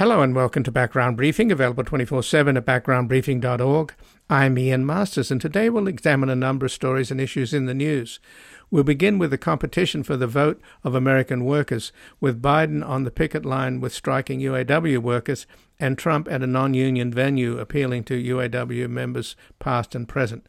Hello and welcome to Background Briefing, available 24 7 at backgroundbriefing.org. I'm Ian Masters, and today we'll examine a number of stories and issues in the news. We'll begin with the competition for the vote of American workers, with Biden on the picket line with striking UAW workers and Trump at a non union venue appealing to UAW members past and present.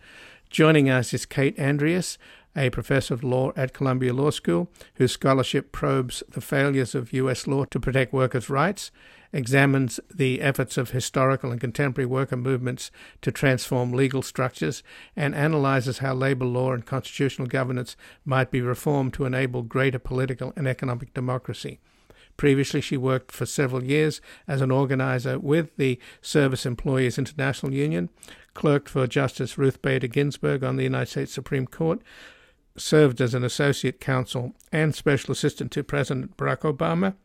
Joining us is Kate Andrias, a professor of law at Columbia Law School, whose scholarship probes the failures of U.S. law to protect workers' rights, examines the efforts of historical and contemporary worker movements to transform legal structures, and analyzes how labor law and constitutional governance might be reformed to enable greater political and economic democracy. Previously, she worked for several years as an organizer with the Service Employees International Union, clerked for Justice Ruth Bader Ginsburg on the United States Supreme Court, served as an associate counsel and special assistant to President Barack Obama,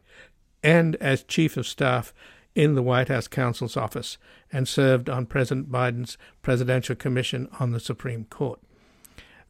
and as chief of staff in the White House counsel's office, and served on President Biden's Presidential Commission on the Supreme Court.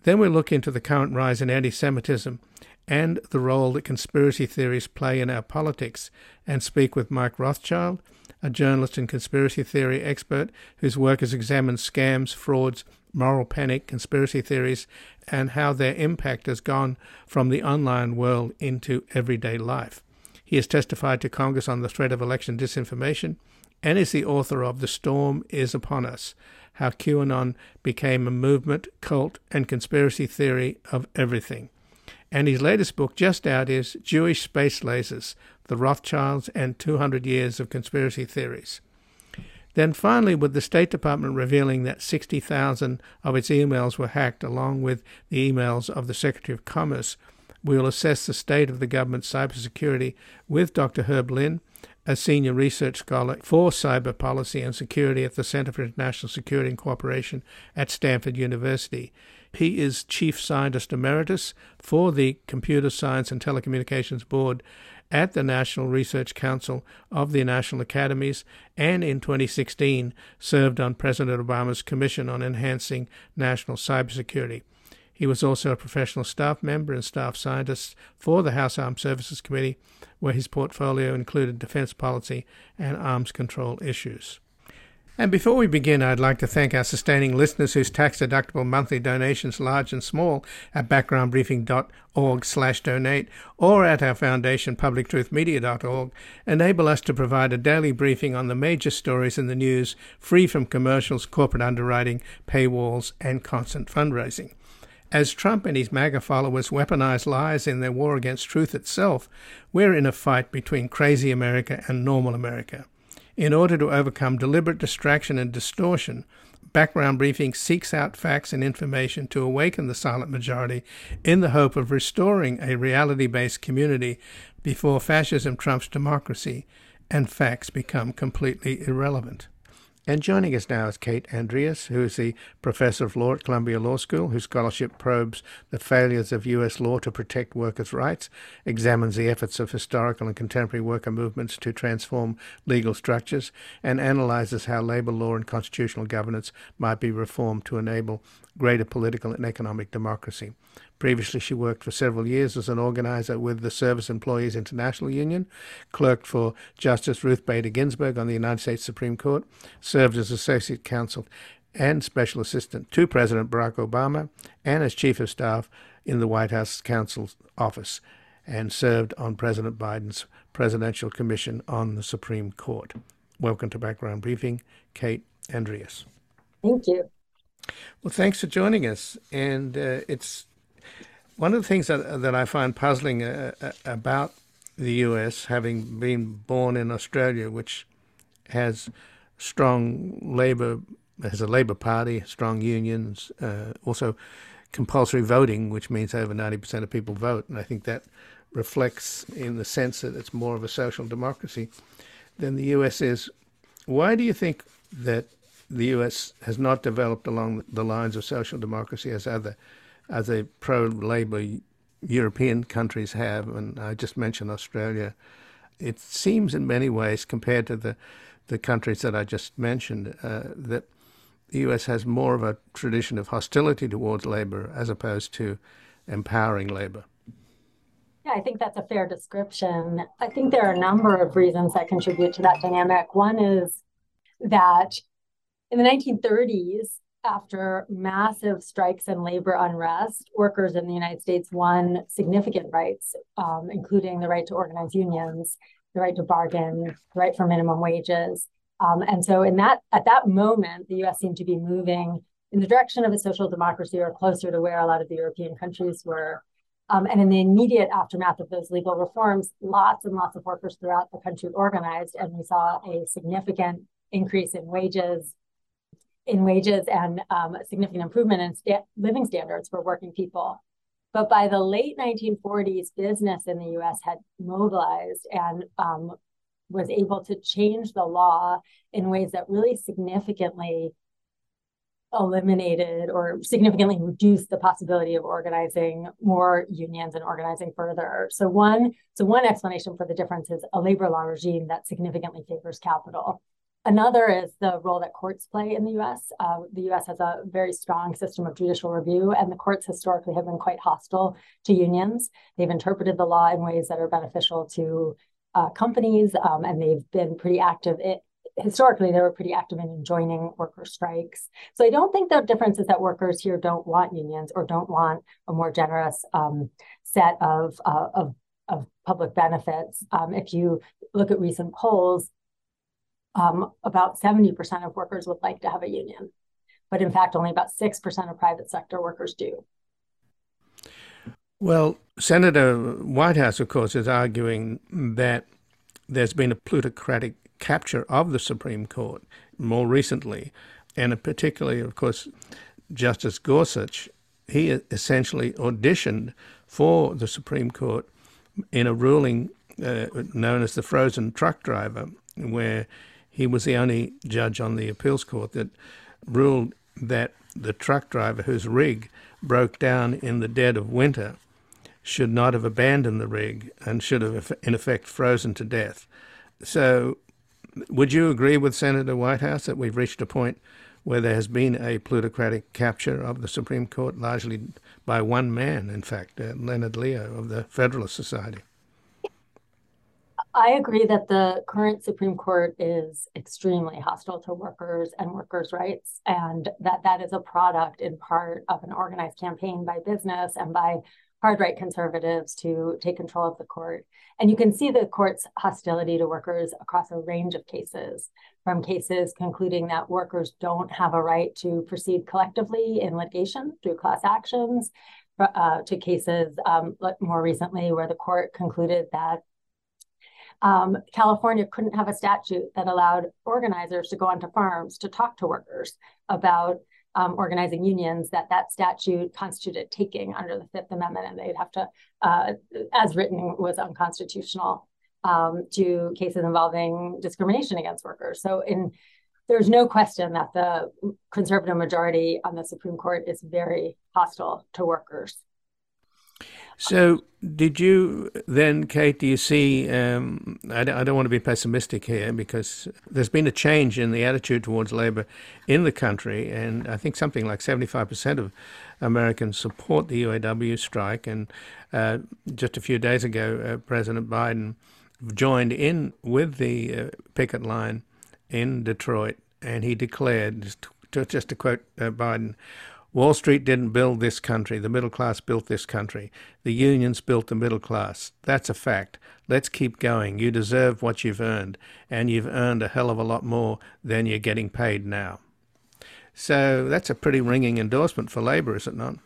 Then we look into the current rise in anti Semitism and the role that conspiracy theories play in our politics, and speak with Mike Rothschild, a journalist and conspiracy theory expert whose work has examined scams, frauds, moral panic, conspiracy theories, and how their impact has gone from the online world into everyday life. He has testified to Congress on the threat of election disinformation and is the author of The Storm is Upon Us How QAnon Became a Movement, Cult, and Conspiracy Theory of Everything. And his latest book, just out, is Jewish Space Lasers The Rothschilds and 200 Years of Conspiracy Theories. Then finally, with the State Department revealing that 60,000 of its emails were hacked, along with the emails of the Secretary of Commerce, we will assess the state of the government's cybersecurity with Dr. Herb Lin, a senior research scholar for cyber policy and security at the Center for International Security and Cooperation at Stanford University. He is Chief Scientist Emeritus for the Computer Science and Telecommunications Board at the National Research Council of the National Academies and in 2016 served on President Obama's Commission on Enhancing National Cybersecurity. He was also a professional staff member and staff scientist for the House Armed Services Committee, where his portfolio included defense policy and arms control issues. And before we begin, I'd like to thank our sustaining listeners whose tax-deductible monthly donations, large and small, at backgroundbriefing.org slash donate or at our foundation, publictruthmedia.org, enable us to provide a daily briefing on the major stories in the news, free from commercials, corporate underwriting, paywalls, and constant fundraising. As Trump and his MAGA followers weaponize lies in their war against truth itself, we're in a fight between crazy America and normal America. In order to overcome deliberate distraction and distortion, Background Briefing seeks out facts and information to awaken the silent majority in the hope of restoring a reality based community before fascism trumps democracy and facts become completely irrelevant. And joining us now is Kate Andrias, who is the professor of law at Columbia Law School, whose scholarship probes the failures of U.S. law to protect workers' rights, examines the efforts of historical and contemporary worker movements to transform legal structures, and analyzes how labor law and constitutional governance might be reformed to enable greater political and economic democracy. Previously, she worked for several years as an organizer with the Service Employees International Union, clerked for Justice Ruth Bader Ginsburg on the United States Supreme Court, served as associate counsel and special assistant to President Barack Obama, and as chief of staff in the White House counsel's office, and served on President Biden's Presidential Commission on the Supreme Court. Welcome to Background Briefing, Kate Andrias. Thank you. Well, thanks for joining us. And uh, it's one of the things that, that I find puzzling uh, uh about the U.S., having been born in Australia, which has strong labor, has a labor party, strong unions, uh, also compulsory voting, which means over 90% of people vote. And I think that reflects in the sense that it's more of a social democracy than the U.S. is. Why do you think that the U.S. has not developed along the lines of social democracy as other as a pro-labor European countries have, and I just mentioned Australia. It seems in many ways, compared to the the countries that I just mentioned, uh, that the U.S. has more of a tradition of hostility towards labor as opposed to empowering labor. Yeah, I think that's a fair description. I think there are a number of reasons that contribute to that dynamic. One is that in the 1930s, after massive strikes and labor unrest, workers in the United States won significant rights, um, including the right to organize unions, the right to bargain, the right for minimum wages. Um, and so, in that at that moment, the U.S. seemed to be moving in the direction of a social democracy, or closer to where a lot of the European countries were. Um, and in the immediate aftermath of those legal reforms, lots and lots of workers throughout the country organized, and we saw a significant increase in wages, in wages, and um, significant improvement in sta- living standards for working people. But by the late 1940s, business in the U.S. had mobilized and um, was able to change the law in ways that really significantly eliminated or significantly reduced the possibility of organizing more unions and organizing further. So one, so one explanation for the difference is a labor law regime that significantly favors capital. Another is the role that courts play in the US. Uh, the US has a very strong system of judicial review, and the courts historically have been quite hostile to unions. They've interpreted the law in ways that are beneficial to uh, companies, um, and they've been pretty active historically they were pretty active in joining worker strikes. So I don't think the difference is that workers here don't want unions or don't want a more generous um, set of, uh, of, of public benefits. Um, if you look at recent polls, um, about 70% of workers would like to have a union, but in fact, only about 6% of private sector workers do. Well, Senator Whitehouse, of course, is arguing that there's been a plutocratic capture of the Supreme Court more recently, and particularly, of course, Justice Gorsuch, he essentially auditioned for the Supreme Court in a ruling uh, known as the frozen truck driver, where he was the only judge on the appeals court that ruled that the truck driver whose rig broke down in the dead of winter should not have abandoned the rig and should have, in effect, frozen to death. So would you agree with Senator Whitehouse that we've reached a point where there has been a plutocratic capture of the Supreme Court, largely by one man, in fact, uh, Leonard Leo of the Federalist Society? I agree that the current Supreme Court is extremely hostile to workers and workers' rights, and that that is a product in part of an organized campaign by business and by hard right conservatives to take control of the court. And you can see the court's hostility to workers across a range of cases, from cases concluding that workers don't have a right to proceed collectively in litigation through class actions, uh, to cases um, more recently where the court concluded that um, California couldn't have a statute that allowed organizers to go onto farms to talk to workers about um, organizing unions that that statute constituted taking under the Fifth Amendment, and they'd have to, uh, as written, was unconstitutional um, to cases involving discrimination against workers. So, in there's no question that the conservative majority on the Supreme Court is very hostile to workers. So, did you then, Kate? Do you see? Um, I, I, don't want to be pessimistic here because there's been a change in the attitude towards labor in the country, and I think something like 75% of Americans support the UAW strike. And uh, just a few days ago, uh, President Biden joined in with the uh, picket line in Detroit, and he declared, just to, just to quote uh, Biden, Wall Street didn't build this country. The middle class built this country. The unions built the middle class. That's a fact. Let's keep going. You deserve what you've earned, and you've earned a hell of a lot more than you're getting paid now. So that's a pretty ringing endorsement for labor, is it not?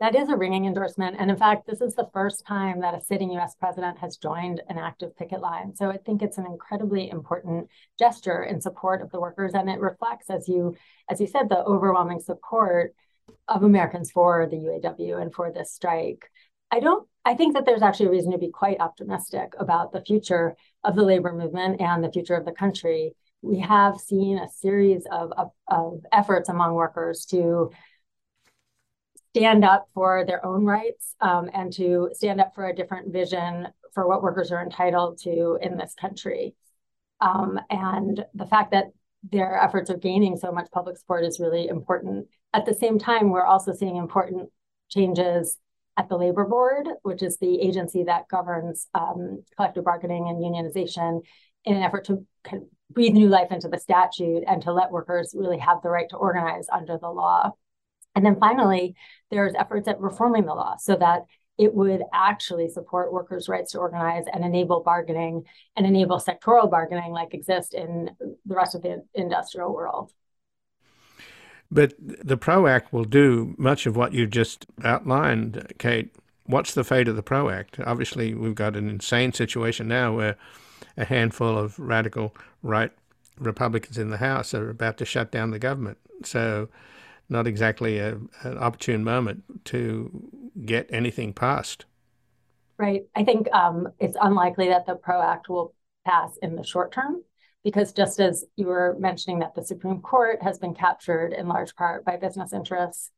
That is a ringing endorsement. And in fact, this is the first time that a sitting US president has joined an active picket line. So I think it's an incredibly important gesture in support of the workers. And it reflects, as you as you said, the overwhelming support of Americans for the UAW and for this strike. I don't I think that there's actually a reason to be quite optimistic about the future of the labor movement and the future of the country. We have seen a series of, of, of efforts among workers to stand up for their own rights um, and to stand up for a different vision for what workers are entitled to in this country. Um, and the fact that their efforts are gaining so much public support is really important. At the same time, we're also seeing important changes at the Labor Board, which is the agency that governs um, collective bargaining and unionization, in an effort to kind of breathe new life into the statute and to let workers really have the right to organize under the law. And then finally, there's efforts at reforming the law so that it would actually support workers' rights to organize and enable bargaining and enable sectoral bargaining like exists in the rest of the industrial world. But the PRO Act will do much of what you just outlined, Kate. What's the fate of the PRO Act? Obviously, we've got an insane situation now where a handful of radical right Republicans in the House are about to shut down the government. So, not exactly a, an opportune moment to get anything passed. Right. I think um, it's unlikely that the PRO Act will pass in the short term because just as you were mentioning that the Supreme Court has been captured in large part by business interests,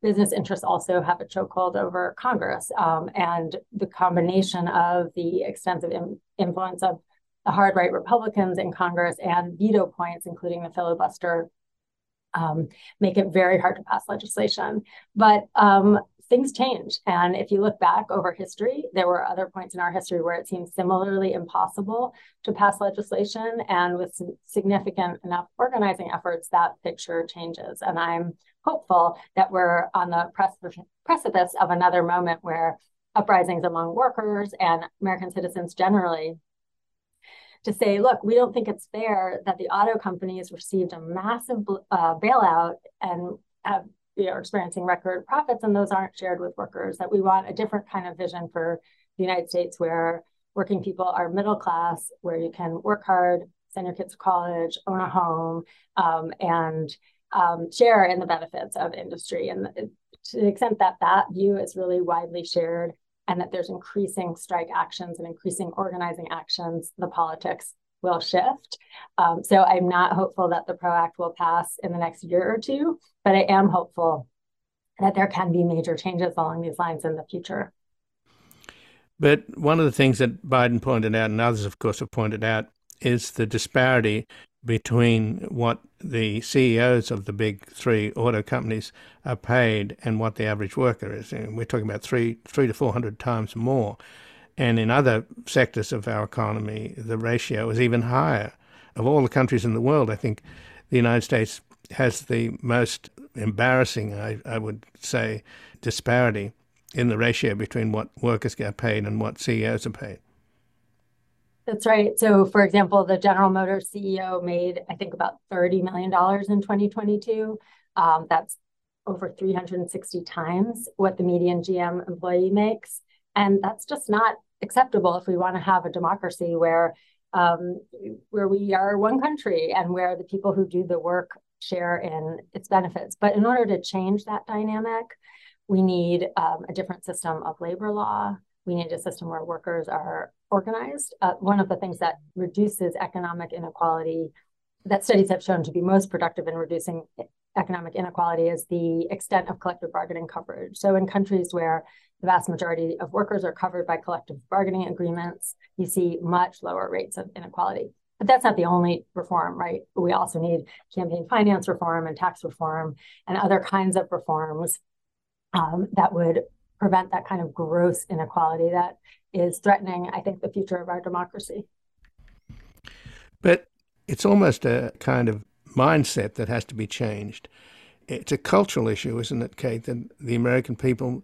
business interests also have a chokehold over Congress. Um, and the combination of the extensive Im- influence of the hard right Republicans in Congress and veto points, including the filibuster, um, make it very hard to pass legislation. But um, things change. And if you look back over history, there were other points in our history where it seemed similarly impossible to pass legislation. And with significant enough organizing efforts, that picture changes. And I'm hopeful that we're on the precipice of another moment where uprisings among workers and American citizens generally to say, look, we don't think it's fair that the auto companies received a massive uh, bailout and have, you know, experiencing record profits, and those aren't shared with workers. That we want a different kind of vision for the United States where working people are middle class, where you can work hard, send your kids to college, own a home, um, and um, share in the benefits of industry. And to the extent that that view is really widely shared, and that there's increasing strike actions and increasing organizing actions, the politics will shift. Um, so I'm not hopeful that the PRO Act will pass in the next year or two, but I am hopeful that there can be major changes along these lines in the future. But one of the things that Biden pointed out, and others, of course, have pointed out, is the disparity between what the CEOs of the big three auto companies are paid and what the average worker is. And we're talking about three, three to four hundred times more. And in other sectors of our economy, the ratio is even higher. Of all the countries in the world, I think the United States has the most embarrassing, I, I would say, disparity in the ratio between what workers get paid and what CEOs are paid. That's right. So, for example, the General Motors CEO made, I think, about $30 million in 2022. Um, that's over 360 times what the median GM employee makes. And that's just not acceptable if we want to have a democracy where um, where we are one country and where the people who do the work share in its benefits. But in order to change that dynamic, we need um, a different system of labor law. We need a system where workers are organized. Uh, one of the things that reduces economic inequality, that studies have shown to be most productive in reducing economic inequality, is the extent of collective bargaining coverage. So, in countries where the vast majority of workers are covered by collective bargaining agreements, you see much lower rates of inequality. But that's not the only reform, right? We also need campaign finance reform and tax reform and other kinds of reforms um, that would prevent that kind of gross inequality that is threatening, I think, the future of our democracy. But it's almost a kind of mindset that has to be changed. It's a cultural issue, isn't it, Kate? That the American people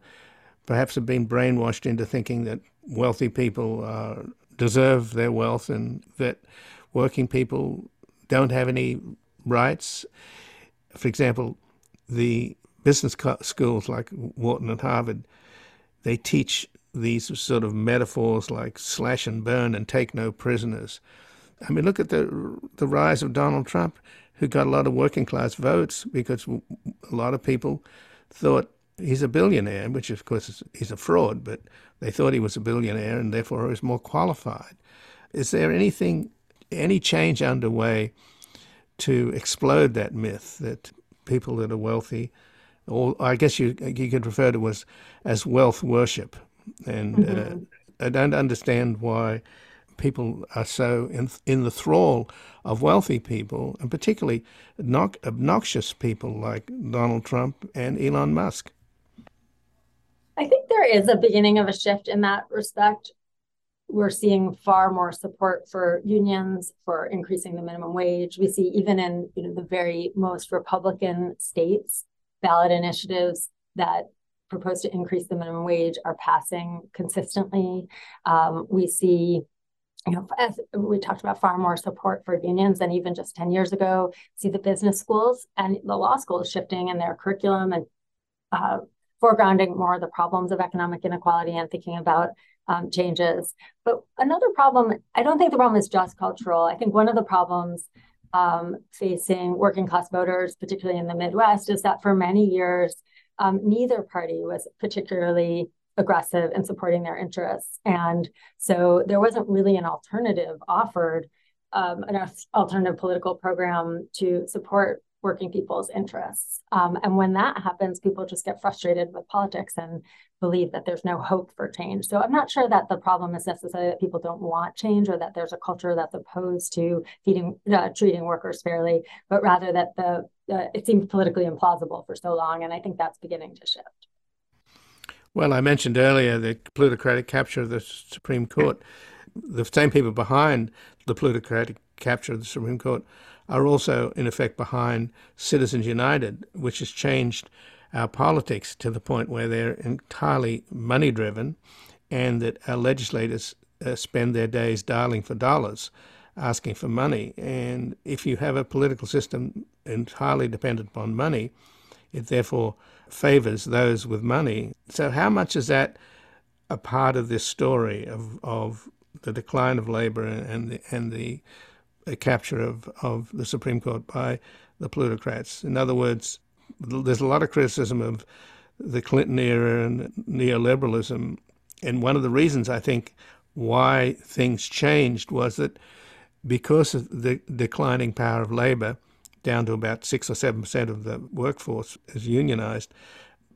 perhaps have been brainwashed into thinking that wealthy people uh, deserve their wealth and that working people don't have any rights. For example, the business schools like Wharton and Harvard, they teach these sort of metaphors like slash and burn and take no prisoners. I mean, look at the the rise of Donald Trump, who got a lot of working class votes because a lot of people thought he's a billionaire, which of course is, he's a fraud, but they thought he was a billionaire and therefore he was more qualified. Is there anything, any change underway to explode that myth that people that are wealthy, or I guess you you could refer to as as wealth worship, and mm-hmm. uh, I don't understand why people are so in, in the thrall of wealthy people, and particularly obnoxious people like Donald Trump and Elon Musk. I think there is a beginning of a shift in that respect. We're seeing far more support for unions for increasing the minimum wage. We see even in you know the very most Republican states, ballot initiatives that propose to increase the minimum wage are passing consistently. Um, we see you know, as we talked about far more support for unions than even just 10 years ago. See the business schools and the law schools shifting in their curriculum and uh, foregrounding more of the problems of economic inequality and thinking about um, changes. But another problem, I don't think the problem is just cultural. I think one of the problems um, facing working class voters, particularly in the Midwest, is that for many years, um, neither party was particularly aggressive in supporting their interests. And so there wasn't really an alternative offered, um, an alternative political program to support working people's interests. Um, and when that happens, people just get frustrated with politics and believe that there's no hope for change. So I'm not sure that the problem is necessarily that people don't want change or that there's a culture that's opposed to feeding, uh, treating workers fairly, but rather that the uh, it seemed politically implausible for so long, and I think that's beginning to shift. Well, I mentioned earlier the plutocratic capture of the Supreme Court. The same people behind the plutocratic capture of the Supreme Court are also, in effect, behind Citizens United, which has changed our politics to the point where they're entirely money driven and that our legislators uh, spend their days dialing for dollars, asking for money. And if you have a political system entirely dependent upon money, it therefore favors those with money. So, how much is that a part of this story of, of the decline of labor and the, and the capture of, of the Supreme Court by the plutocrats. In other words, there's a lot of criticism of the Clinton era and neoliberalism. And one of the reasons I think why things changed was that because of the declining power of labor, down to about six or seven percent of the workforce is unionized,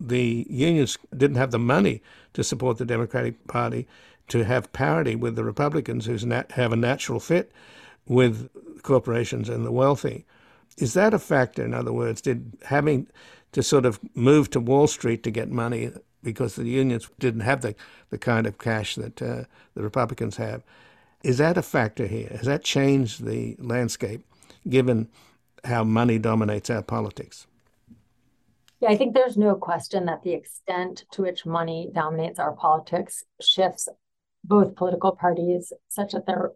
the unions didn't have the money to support the Democratic Party to have parity with the Republicans, who have a natural fit with corporations and the wealthy. Is that a factor? In other words, did having to sort of move to Wall Street to get money because the unions didn't have the, the kind of cash that uh, the Republicans have, is that a factor here? Has that changed the landscape given how money dominates our politics? Yeah, I think there's no question that the extent to which money dominates our politics shifts both political parties such that they're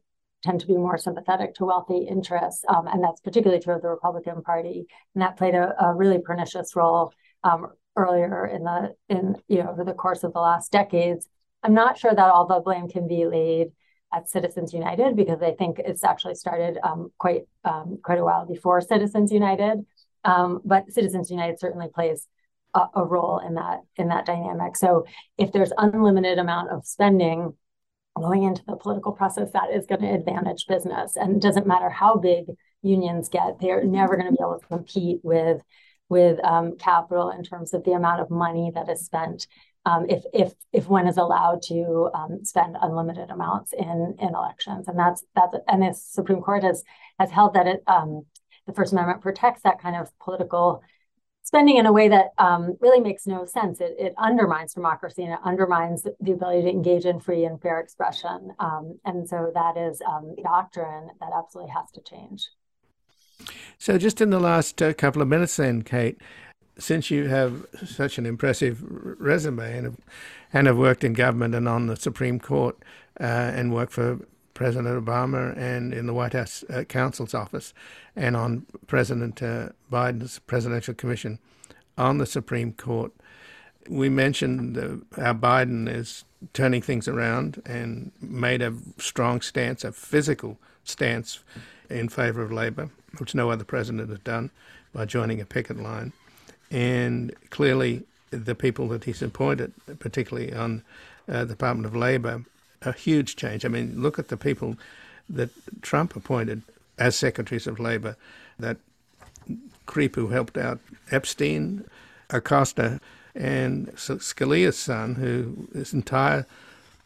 tend to be more sympathetic to wealthy interests, um, and that's particularly true of the Republican Party. And that played a, a really pernicious role um, earlier in the in you know over the course of the last decades. I'm not sure that all the blame can be laid at Citizens United because I think it's actually started um, quite um, quite a while before Citizens United. Um, but Citizens United certainly plays a, a role in that in that dynamic. So if there's unlimited amount of spending going into the political process that is going to advantage business. And it doesn't matter how big unions get they're never going to be able to compete with with um, capital in terms of the amount of money that is spent um, if if if one is allowed to um, spend unlimited amounts in in elections. And that's that's and the Supreme Court has has held that it um, the First Amendment protects that kind of political spending in a way that um, really makes no sense. It, it, undermines democracy and it undermines the ability to engage in free and fair expression. Um, and so that is um, doctrine that absolutely has to change. So, just in the last uh, couple of minutes, then, Kate, since you have such an impressive resume and have, and have worked in government and on the Supreme Court uh, and worked for President Obama and in the White House uh, counsel's office and on President uh, Biden's presidential commission on the Supreme Court. We mentioned uh, how Biden is turning things around and made a strong stance, a physical stance in favor of labor, which no other president has done by joining a picket line. And clearly, the people that he's appointed, particularly on uh, the Department of Labor, a huge change. I mean, look at the people that Trump appointed as secretaries of labor. That creep who helped out Epstein, Acosta, and Scalia's son, who his entire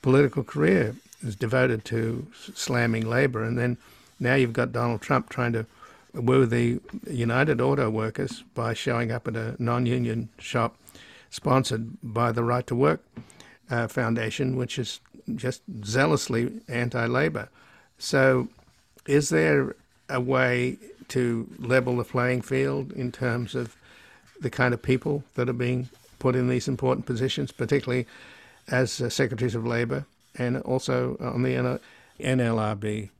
political career is devoted to slamming labor. And then now you've got Donald Trump trying to woo the United Auto Workers by showing up at a non union shop sponsored by the Right to Work uh, Foundation, which is just zealously anti labor. So, is there a way to level the playing field in terms of the kind of people that are being put in these important positions, particularly as uh, secretaries of labor and also on the NLRB?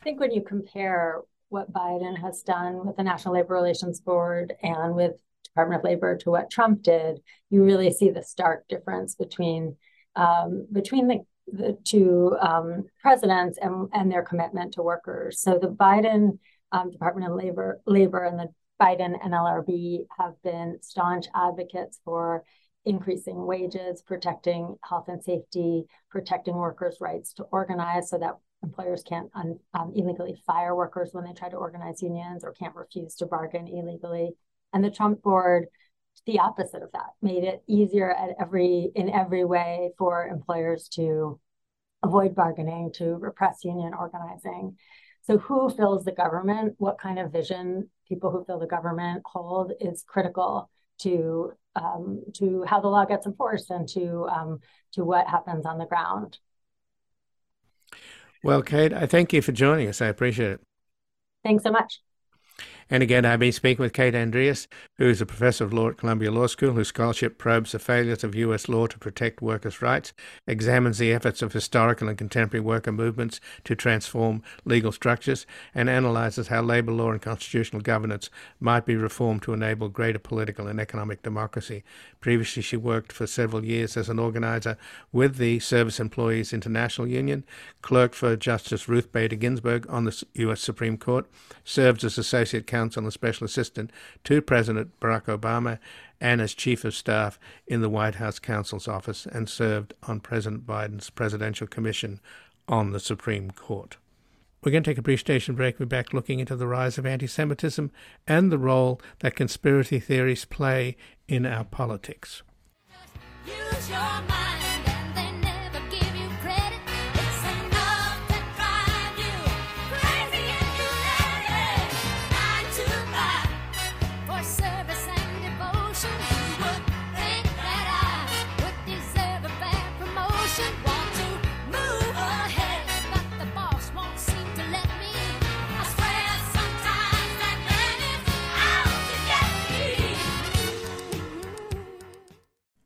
I think when you compare what Biden has done with the National Labor Relations Board and with Department of Labor to what Trump did, you really see the stark difference between um, between the, the two um, presidents and, and their commitment to workers. So the Biden um, Department of Labor, Labor and the Biden NLRB have been staunch advocates for increasing wages, protecting health and safety, protecting workers' rights to organize so that employers can't un, um, illegally fire workers when they try to organize unions or can't refuse to bargain illegally. And the Trump board, the opposite of that, made it easier at every in every way for employers to avoid bargaining, to repress union organizing. So, who fills the government? What kind of vision people who fill the government hold is critical to um, to how the law gets enforced and to um, to what happens on the ground. Well, Kate, I thank you for joining us. I appreciate it. Thanks so much. And again, I've been speaking with Kate Andrias, who is a professor of law at Columbia Law School, whose scholarship probes the failures of U.S. law to protect workers' rights, examines the efforts of historical and contemporary worker movements to transform legal structures, and analyzes how labor law and constitutional governance might be reformed to enable greater political and economic democracy. Previously, she worked for several years as an organizer with the Service Employees International Union, clerked for Justice Ruth Bader Ginsburg on the U.S. Supreme Court, served as associate counsel and special assistant to President Barack Obama and as chief of staff in the White House counsel's office and served on President Biden's presidential commission on the Supreme Court. We're going to take a brief station break. We're back looking into the rise of anti Semitism and the role that conspiracy theories play in our politics.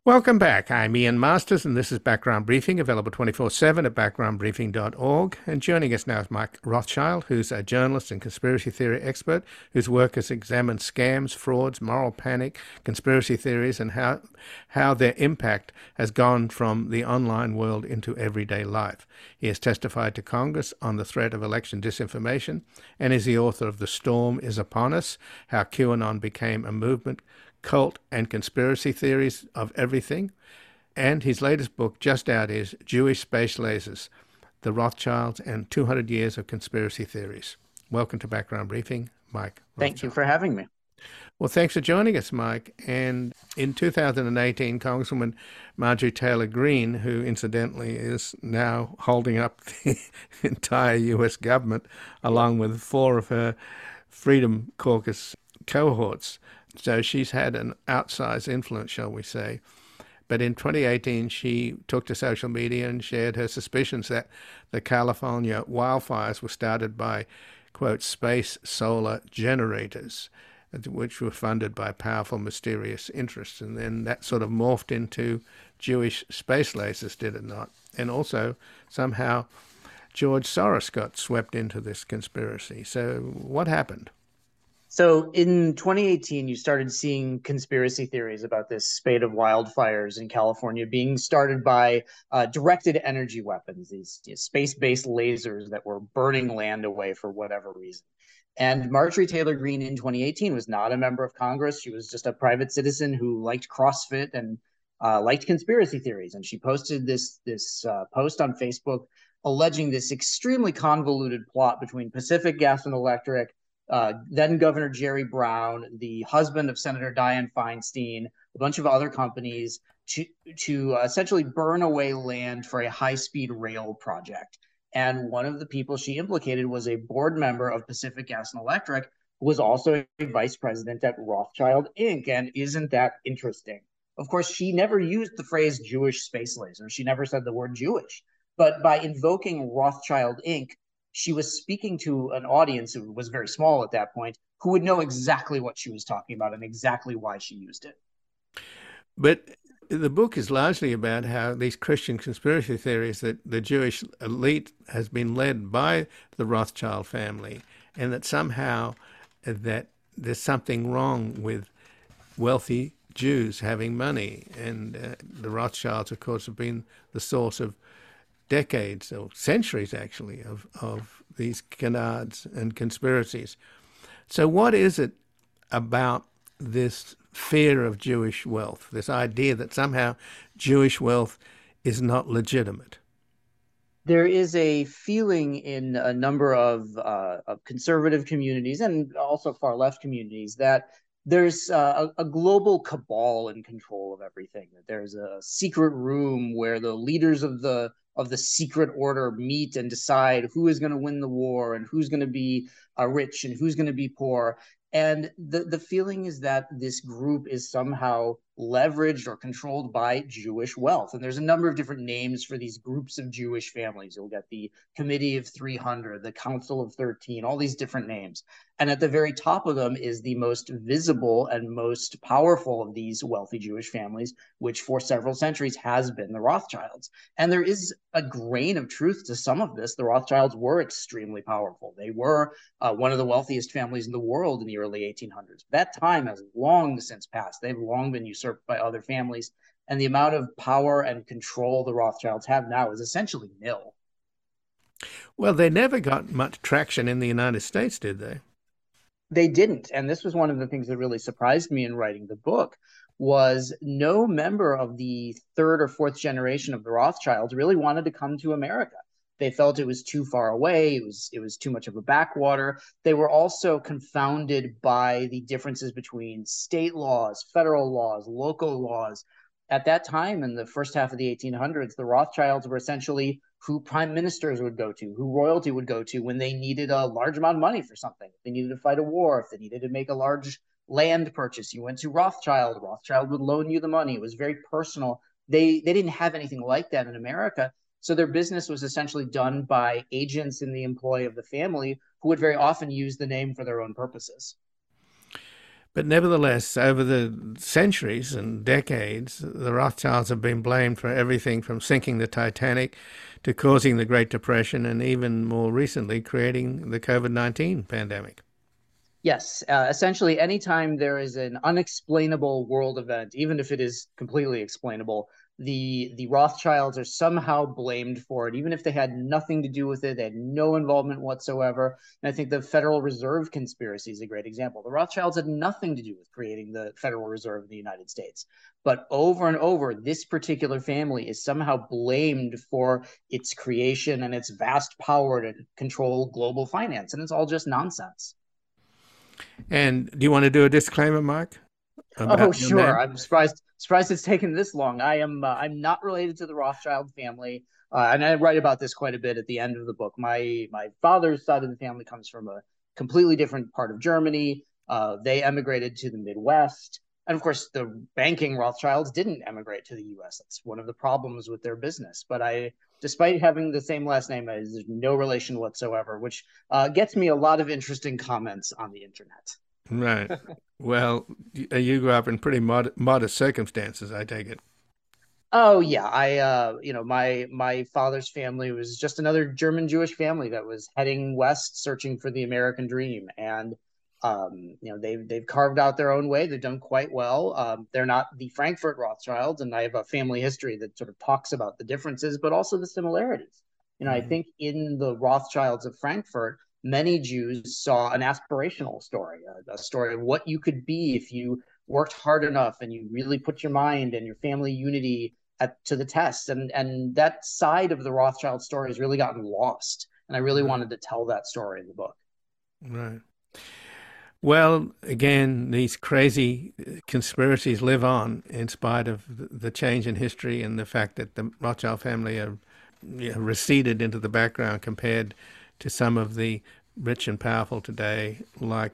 Welcome back. I'm Ian Masters, and this is Background Briefing, available 24 7 at backgroundbriefing.org. And joining us now is Mike Rothschild, who's a journalist and conspiracy theory expert whose work has examined scams, frauds, moral panic, conspiracy theories, and how, how their impact has gone from the online world into everyday life. He has testified to Congress on the threat of election disinformation and is the author of The Storm is Upon Us How QAnon Became a Movement cult, and conspiracy theories of everything. And his latest book, just out, is Jewish Space Lasers The Rothschilds and 200 Years of Conspiracy Theories. Welcome to Background Briefing, Mike. Rothschild. Thank you for having me. Well, thanks for joining us, Mike. And in 2018, Congresswoman Marjorie Taylor Greene, who incidentally is now holding up the entire U.S. government, along with four of her Freedom Caucus cohorts, so she's had an outsized influence, shall we say. But in 2018, she took to social media and shared her suspicions that the California wildfires were started by, quote, space solar generators, which were funded by powerful, mysterious interests. And then that sort of morphed into Jewish space lasers, did it not? And also, somehow, George Soros got swept into this conspiracy. So, what happened? So in 2018, you started seeing conspiracy theories about this spate of wildfires in California being started by uh, directed energy weapons, these, these space based lasers that were burning land away for whatever reason. And Marjorie Taylor Greene in 2018 was not a member of Congress. She was just a private citizen who liked CrossFit and uh, liked conspiracy theories. And she posted this, this uh, post on Facebook alleging this extremely convoluted plot between Pacific Gas and Electric uh, then Governor Jerry Brown, the husband of Senator Dianne Feinstein, a bunch of other companies to to uh, essentially burn away land for a high speed rail project. And one of the people she implicated was a board member of Pacific Gas and Electric, who was also a vice president at Rothschild Inc. And isn't that interesting? Of course, she never used the phrase Jewish space laser. She never said the word Jewish. But by invoking Rothschild Inc., she was speaking to an audience who was very small at that point, who would know exactly what she was talking about and exactly why she used it. But the book is largely about how these Christian conspiracy theories that the Jewish elite has been led by the Rothschild family, and that somehow that there's something wrong with wealthy Jews having money, and uh, the Rothschilds, of course, have been the source of decades or centuries, actually, of of these canards and conspiracies. So, what is it about this fear of Jewish wealth, this idea that somehow Jewish wealth is not legitimate? There is a feeling in a number of, uh, of conservative communities and also far left communities that there's uh, a, a, global cabal in control of everything. That there's a secret room where the leaders of the of the secret order meet and decide who is going to win the war and who's going to be uh, rich and who's going to be poor. And the, the feeling is that this group is somehow leveraged or controlled by Jewish wealth. And there's a number of different names for these groups of Jewish families. You'll get the Committee of 300, the Council of 13, all these different names. And at the very top of them is the most visible and most powerful of these wealthy Jewish families, which for several centuries has been the Rothschilds. And there is a grain of truth to some of this. The Rothschilds were extremely powerful. They were uh, one of the wealthiest families in the world in the early 1800s. That time has long since passed. They've long been usurped usurped by other families. And the amount of power and control the Rothschilds have now is essentially nil. Well, they never got much traction in the United States, did they? They didn't. And this was one of the things that really surprised me in writing the book was no member of the third or fourth generation of the Rothschilds really wanted to come to America. They felt it was too far away. It was it was too much of a backwater. They were also confounded by the differences between state laws, federal laws, local laws. At that time, in the first half of the 1800s, the Rothschilds were essentially who prime ministers would go to, who royalty would go to when they needed a large amount of money for something. If they needed to fight a war, if they needed to make a large land purchase, you went to Rothschild. Rothschild would loan you the money. It was very personal. They they didn't have anything like that in America. So their business was essentially done by agents in the employ of the family who would very often use the name for their own purposes. But nevertheless, over the centuries and decades, the Rothschilds have been blamed for everything from sinking the Titanic to causing the Great Depression and even more recently creating the COVID 19 pandemic. Yes, uh, essentially, anytime there is an unexplainable world event, even if it is completely explainable, the the Rothschilds are somehow blamed for it, even if they had nothing to do with it. They had no involvement whatsoever. And I think the Federal Reserve conspiracy is a great example. The Rothschilds had nothing to do with creating the Federal Reserve in the United States. But over and over, this particular family is somehow blamed for its creation and its vast power to control global finance. And it's all just nonsense. And do you want to do a disclaimer, Mark? Oh, sure. I'm surprised surprised it's taken this long. I am uh, I'm not related to the Rothschild family, uh, and I write about this quite a bit at the end of the book. My my father's side of the family comes from a completely different part of Germany. Uh, they emigrated to the Midwest, and of course, the banking Rothschilds didn't emigrate to the U.S. That's one of the problems with their business. But I, despite having the same last name, there's no relation whatsoever, which uh, gets me a lot of interesting comments on the internet. Right. well, you grew up in pretty mod- modest circumstances, I take it. Oh yeah, I uh, you know my my father's family was just another German Jewish family that was heading west, searching for the American dream, and um, you know they've they've carved out their own way. They've done quite well. Um, they're not the Frankfurt Rothschilds, and I have a family history that sort of talks about the differences, but also the similarities. You know, mm-hmm. I think in the Rothschilds of Frankfurt, many Jews saw an aspirational story, a, a, story of what you could be if you worked hard enough and you really put your mind and your family unity at, to the test. And and that side of the Rothschild story has really gotten lost. And I really mm-hmm. wanted to tell that story in the book. Right. Well, again, these crazy uh, conspiracies live on in spite of the change in history and the fact that the Rothschild family have you know, receded into the background compared to some of the rich and powerful today, like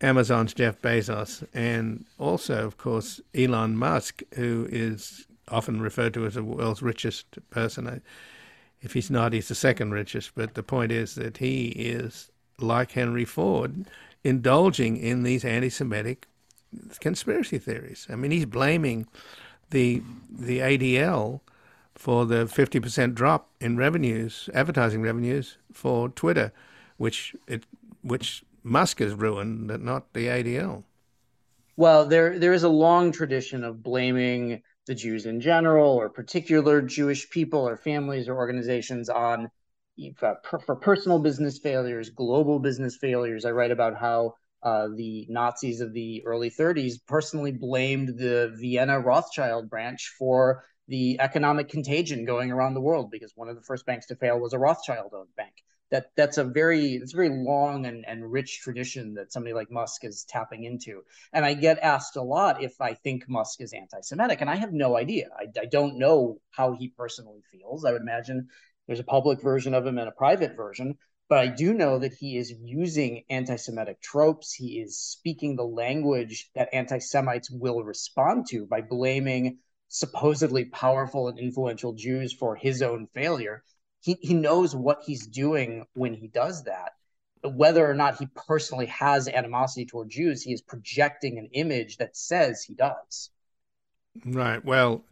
Amazon's Jeff Bezos, and also, of course, Elon Musk, who is often referred to as the world's richest person. Uh, if he's not, he's the second richest. But the point is that he is, like Henry Ford, indulging in these anti Semitic conspiracy theories. I mean, he's blaming the, the ADL for the 50% drop in revenues, advertising revenues for Twitter, which it, which Musk has ruined, not the ADL. Well, there there is a long tradition of blaming the Jews in general or particular Jewish people or families or organizations on uh, for personal business failures, global business failures. I write about how uh, the Nazis of the early 30s personally blamed the Vienna Rothschild branch for the economic contagion going around the world because one of the first banks to fail was a Rothschild owned bank. That that's a very it's a very long and, and rich tradition that somebody like Musk is tapping into. And I get asked a lot if I think Musk is anti-Semitic, and I have no idea. I, I don't know how he personally feels. I would imagine there's a public version of him and a private version, but I do know that he is using anti Semitic tropes. He is speaking the language that anti Semites will respond to by blaming supposedly powerful and influential Jews for his own failure. He, he knows what he's doing when he does that. Whether or not he personally has animosity toward Jews, he is projecting an image that says he does. Right. Well,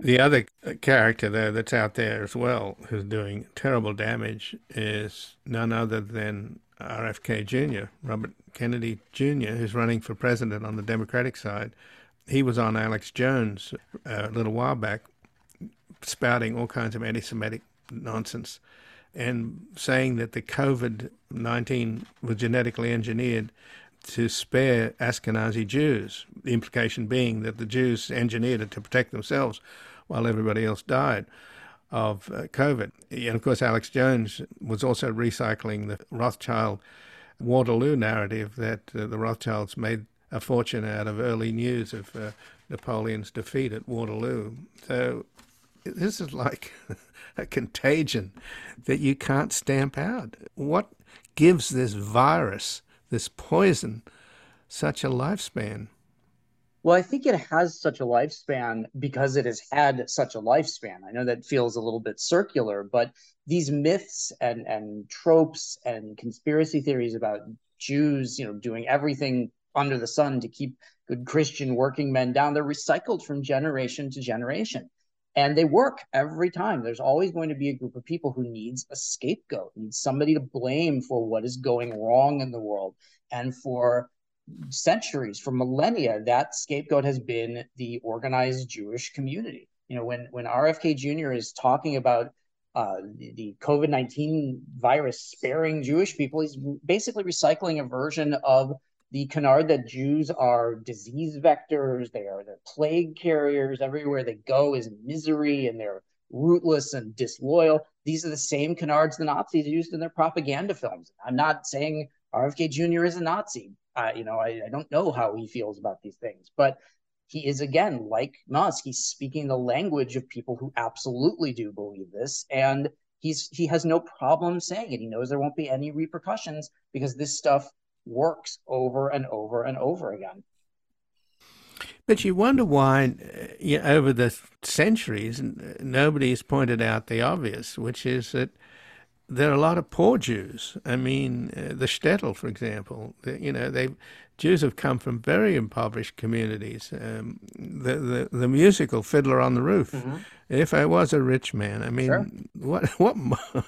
the other character there that's out there as well, who's doing terrible damage, is none other than RFK Jr., Robert Kennedy Jr., who's running for president on the Democratic side he was on Alex Jones uh, a little while back, spouting all kinds of anti-Semitic nonsense, and saying that the COVID nineteen was genetically engineered to spare Ashkenazi Jews. The implication being that the Jews engineered it to protect themselves, while everybody else died of uh, COVID. And of course, Alex Jones was also recycling the Rothschild Waterloo narrative that uh, the Rothschilds made a fortune out of early news of uh, Napoleon's defeat at Waterloo. So this is like a contagion that you can't stamp out. What gives this virus, this poison, such a lifespan? Well, I think it has such a lifespan because it has had such a lifespan. I know that feels a little bit circular, but these myths and, and tropes and conspiracy theories about Jews, you know, doing everything under the sun to keep good Christian working men down. They're recycled from generation to generation. And they work every time. There's always going to be a group of people who needs a scapegoat, needs somebody to blame for what is going wrong in the world. And for centuries, for millennia, that scapegoat has been the organized Jewish community. You know, when when RFK Jr. is talking about uh, the, the COVID 19 virus sparing Jewish people, he's basically recycling a version of the canard that Jews are disease vectors, they are they're plague carriers. Everywhere they go is misery and they're rootless and disloyal. These are the same canards the Nazis used in their propaganda films. I'm not saying RFK Jr. is a Nazi. Uh, you know, I, I don't know how he feels about these things, but he is again like Musk. He's speaking the language of people who absolutely do believe this, and he's he has no problem saying it. He knows there won't be any repercussions because this stuff works over and over and over again. But you wonder why, you know, over the centuries, nobody has pointed out the obvious, which is that there are a lot of poor Jews. I mean, uh, the shtetl, for example, the, you know, they Jews have come from very impoverished communities. Um, the, the the musical Fiddler on the Roof. Mm-hmm. If I was a rich man, I mean, sure. what what more,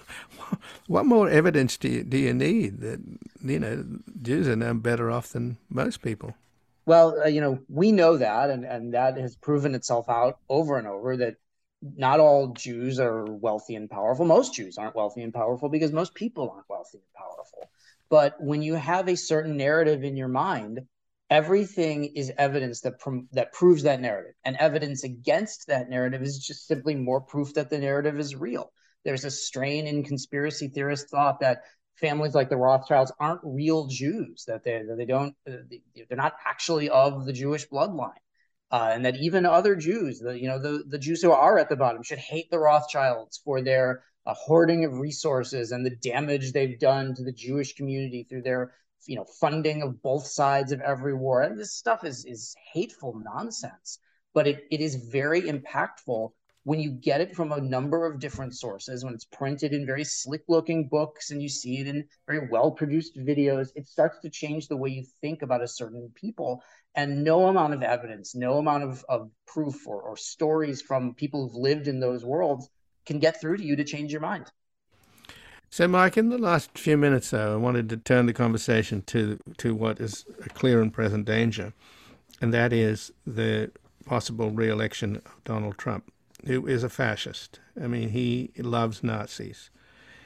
what more evidence do you, do you need that you know Jews are now better off than most people? Well, uh, you know, we know that, and and that has proven itself out over and over that not all Jews are wealthy and powerful. Most Jews aren't wealthy and powerful because most people aren't wealthy and powerful. But when you have a certain narrative in your mind, everything is evidence that prom- that proves that narrative, and evidence against that narrative is just simply more proof that the narrative is real. There's a strain in conspiracy theorist thought that families like the Rothschilds aren't real Jews, that they that they don't uh, they're not actually of the Jewish bloodline uh, and that even other Jews, the you know the the Jews who are at the bottom, should hate the Rothschilds for their uh, hoarding of resources and the damage they've done to the Jewish community through their you know, funding of both sides of every war. And this stuff is is hateful nonsense, but it, it is very impactful when you get it from a number of different sources, when it's printed in very slick looking books and you see it in very well produced videos, it starts to change the way you think about a certain people. And no amount of evidence, no amount of, of proof or, or stories from people who've lived in those worlds can get through to you to change your mind. So, Mike, in the last few minutes, though, I wanted to turn the conversation to to what is a clear and present danger, and that is the possible re-election of Donald Trump who is a fascist. I mean, he loves Nazis.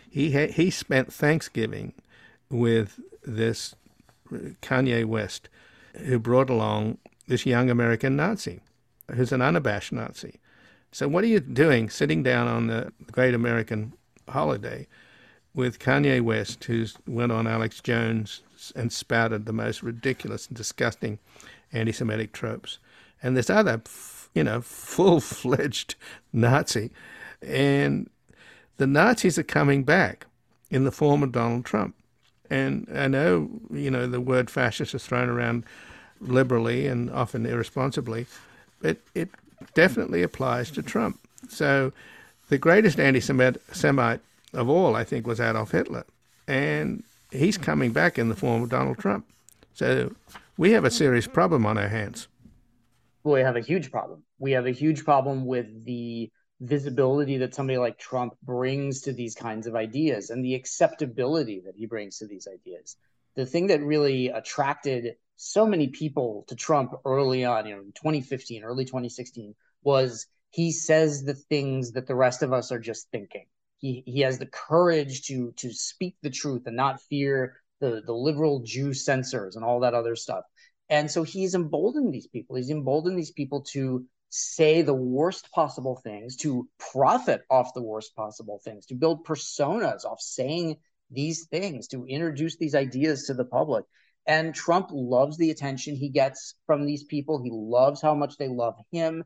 He ha- he spent Thanksgiving with this Kanye West, who brought along this young American Nazi, who's an unabashed Nazi. So what are you doing, sitting down on the Great American Holiday with Kanye West, who's went on Alex Jones and spouted the most ridiculous and disgusting anti-Semitic tropes, and this other you know, full fledged Nazi. And the Nazis are coming back in the form of Donald Trump. And I know, you know, the word fascist is thrown around liberally and often irresponsibly, but it definitely applies to Trump. So the greatest anti Semite of all, I think, was Adolf Hitler. And he's coming back in the form of Donald Trump. So we have a serious problem on our hands we have a huge problem. We have a huge problem with the visibility that somebody like Trump brings to these kinds of ideas and the acceptability that he brings to these ideas. The thing that really attracted so many people to Trump early on, you know, in 2015, early 2016, was he says the things that the rest of us are just thinking. He he has the courage to to speak the truth and not fear the the liberal Jew censors and all that other stuff. And so he's emboldened these people. He's emboldened these people to say the worst possible things, to profit off the worst possible things, to build personas off saying these things, to introduce these ideas to the public. And Trump loves the attention he gets from these people. He loves how much they love him.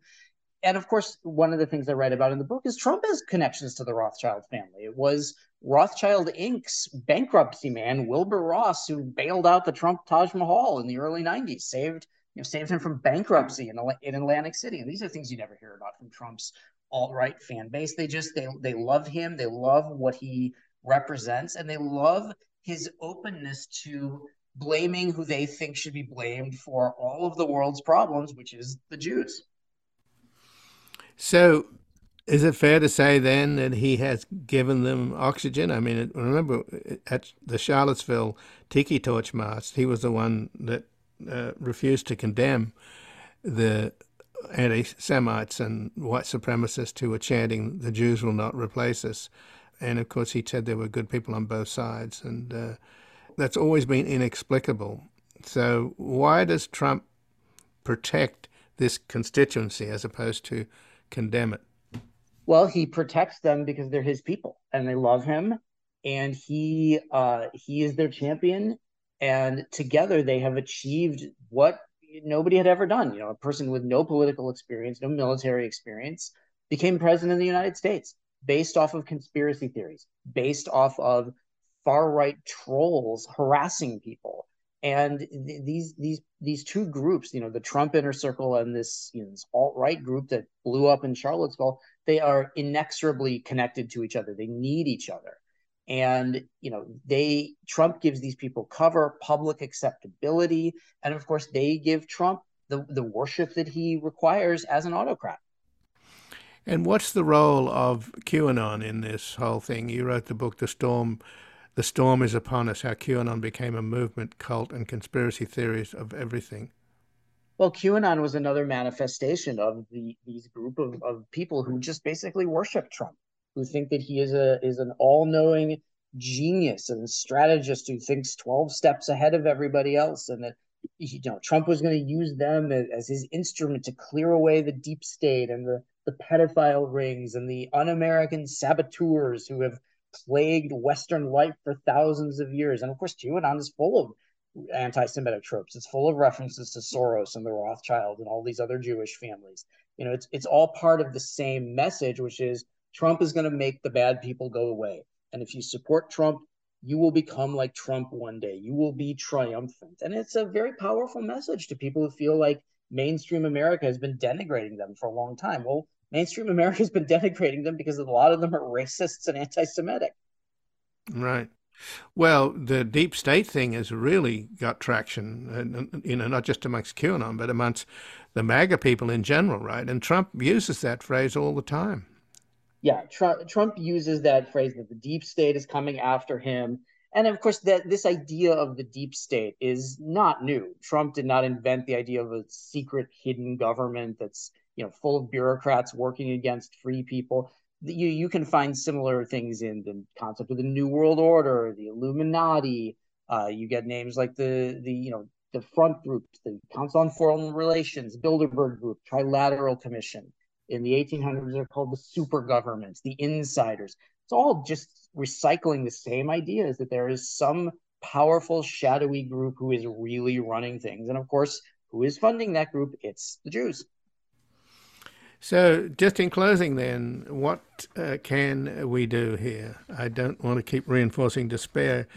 And of course, one of the things I write about in the book is Trump has connections to the Rothschild family. It was Rothschild Inc.'s bankruptcy man, Wilbur Ross, who bailed out the Trump Taj Mahal in the early 90s, saved you know, saved him from bankruptcy in, in Atlantic City. And these are things you never hear about from Trump's alt-right fan base. They just they they love him, they love what he represents, and they love his openness to blaming who they think should be blamed for all of the world's problems, which is the Jews. So is it fair to say then that he has given them oxygen? I mean, remember at the Charlottesville Tiki Torch March, he was the one that uh, refused to condemn the anti Semites and white supremacists who were chanting, The Jews will not replace us. And of course, he said there were good people on both sides. And uh, that's always been inexplicable. So, why does Trump protect this constituency as opposed to condemn it? Well, he protects them because they're his people and they love him, and he uh, he is their champion. And together, they have achieved what nobody had ever done. You know, a person with no political experience, no military experience, became president of the United States based off of conspiracy theories, based off of far right trolls harassing people and th- these these these two groups you know the trump inner circle and this you know this alt-right group that blew up in charlottesville they are inexorably connected to each other. They need each other. And you know they trump gives these people cover public acceptability and of course they give trump the, the worship that he requires as an autocrat. And what's the role of qanon in this whole thing? You wrote the book the storm the storm is upon us, how QAnon became a movement, cult, and conspiracy theories of everything. Well, QAnon was another manifestation of the these group of, of people who just basically worship Trump, who think that he is a is an all-knowing genius and strategist who thinks 12 steps ahead of everybody else and that you know Trump was going to use them as, as his instrument to clear away the deep state and the the pedophile rings and the un-American saboteurs who have plagued Western life for thousands of years. And of course, QAnon is full of anti-Semitic tropes. It's full of references to Soros and the Rothschild and all these other Jewish families. You know, it's it's all part of the same message, which is Trump is going to make the bad people go away. And if you support Trump, you will become like Trump one day. You will be triumphant. And it's a very powerful message to people who feel like mainstream America has been denigrating them for a long time. Well, mainstream America has been denigrating them because a lot of them are racists and anti Semitic. Right. Well, the deep state thing has really got traction, you know, not just amongst QAnon, but amongst the MAGA people in general, right? And Trump uses that phrase all the time. Yeah, Trump, Trump uses that phrase that the deep state is coming after him. And of course, that this idea of the deep state is not new. Trump did not invent the idea of a secret hidden government that's you know full of bureaucrats working against free people you you can find similar things in the concept of the New World Order, the Illuminati. Uh, you get names like the the you know the front groups, the Council on Foreign Relations, Bilderberg Group, Trilateral Commission. In the 1800s, they're called the super governments, the insiders. It's all just recycling the same ideas that there is some powerful shadowy group who is really running things, and of course, who is funding that group? It's the Jews. So, just in closing, then, what uh, can we do here? I don't want to keep reinforcing despair.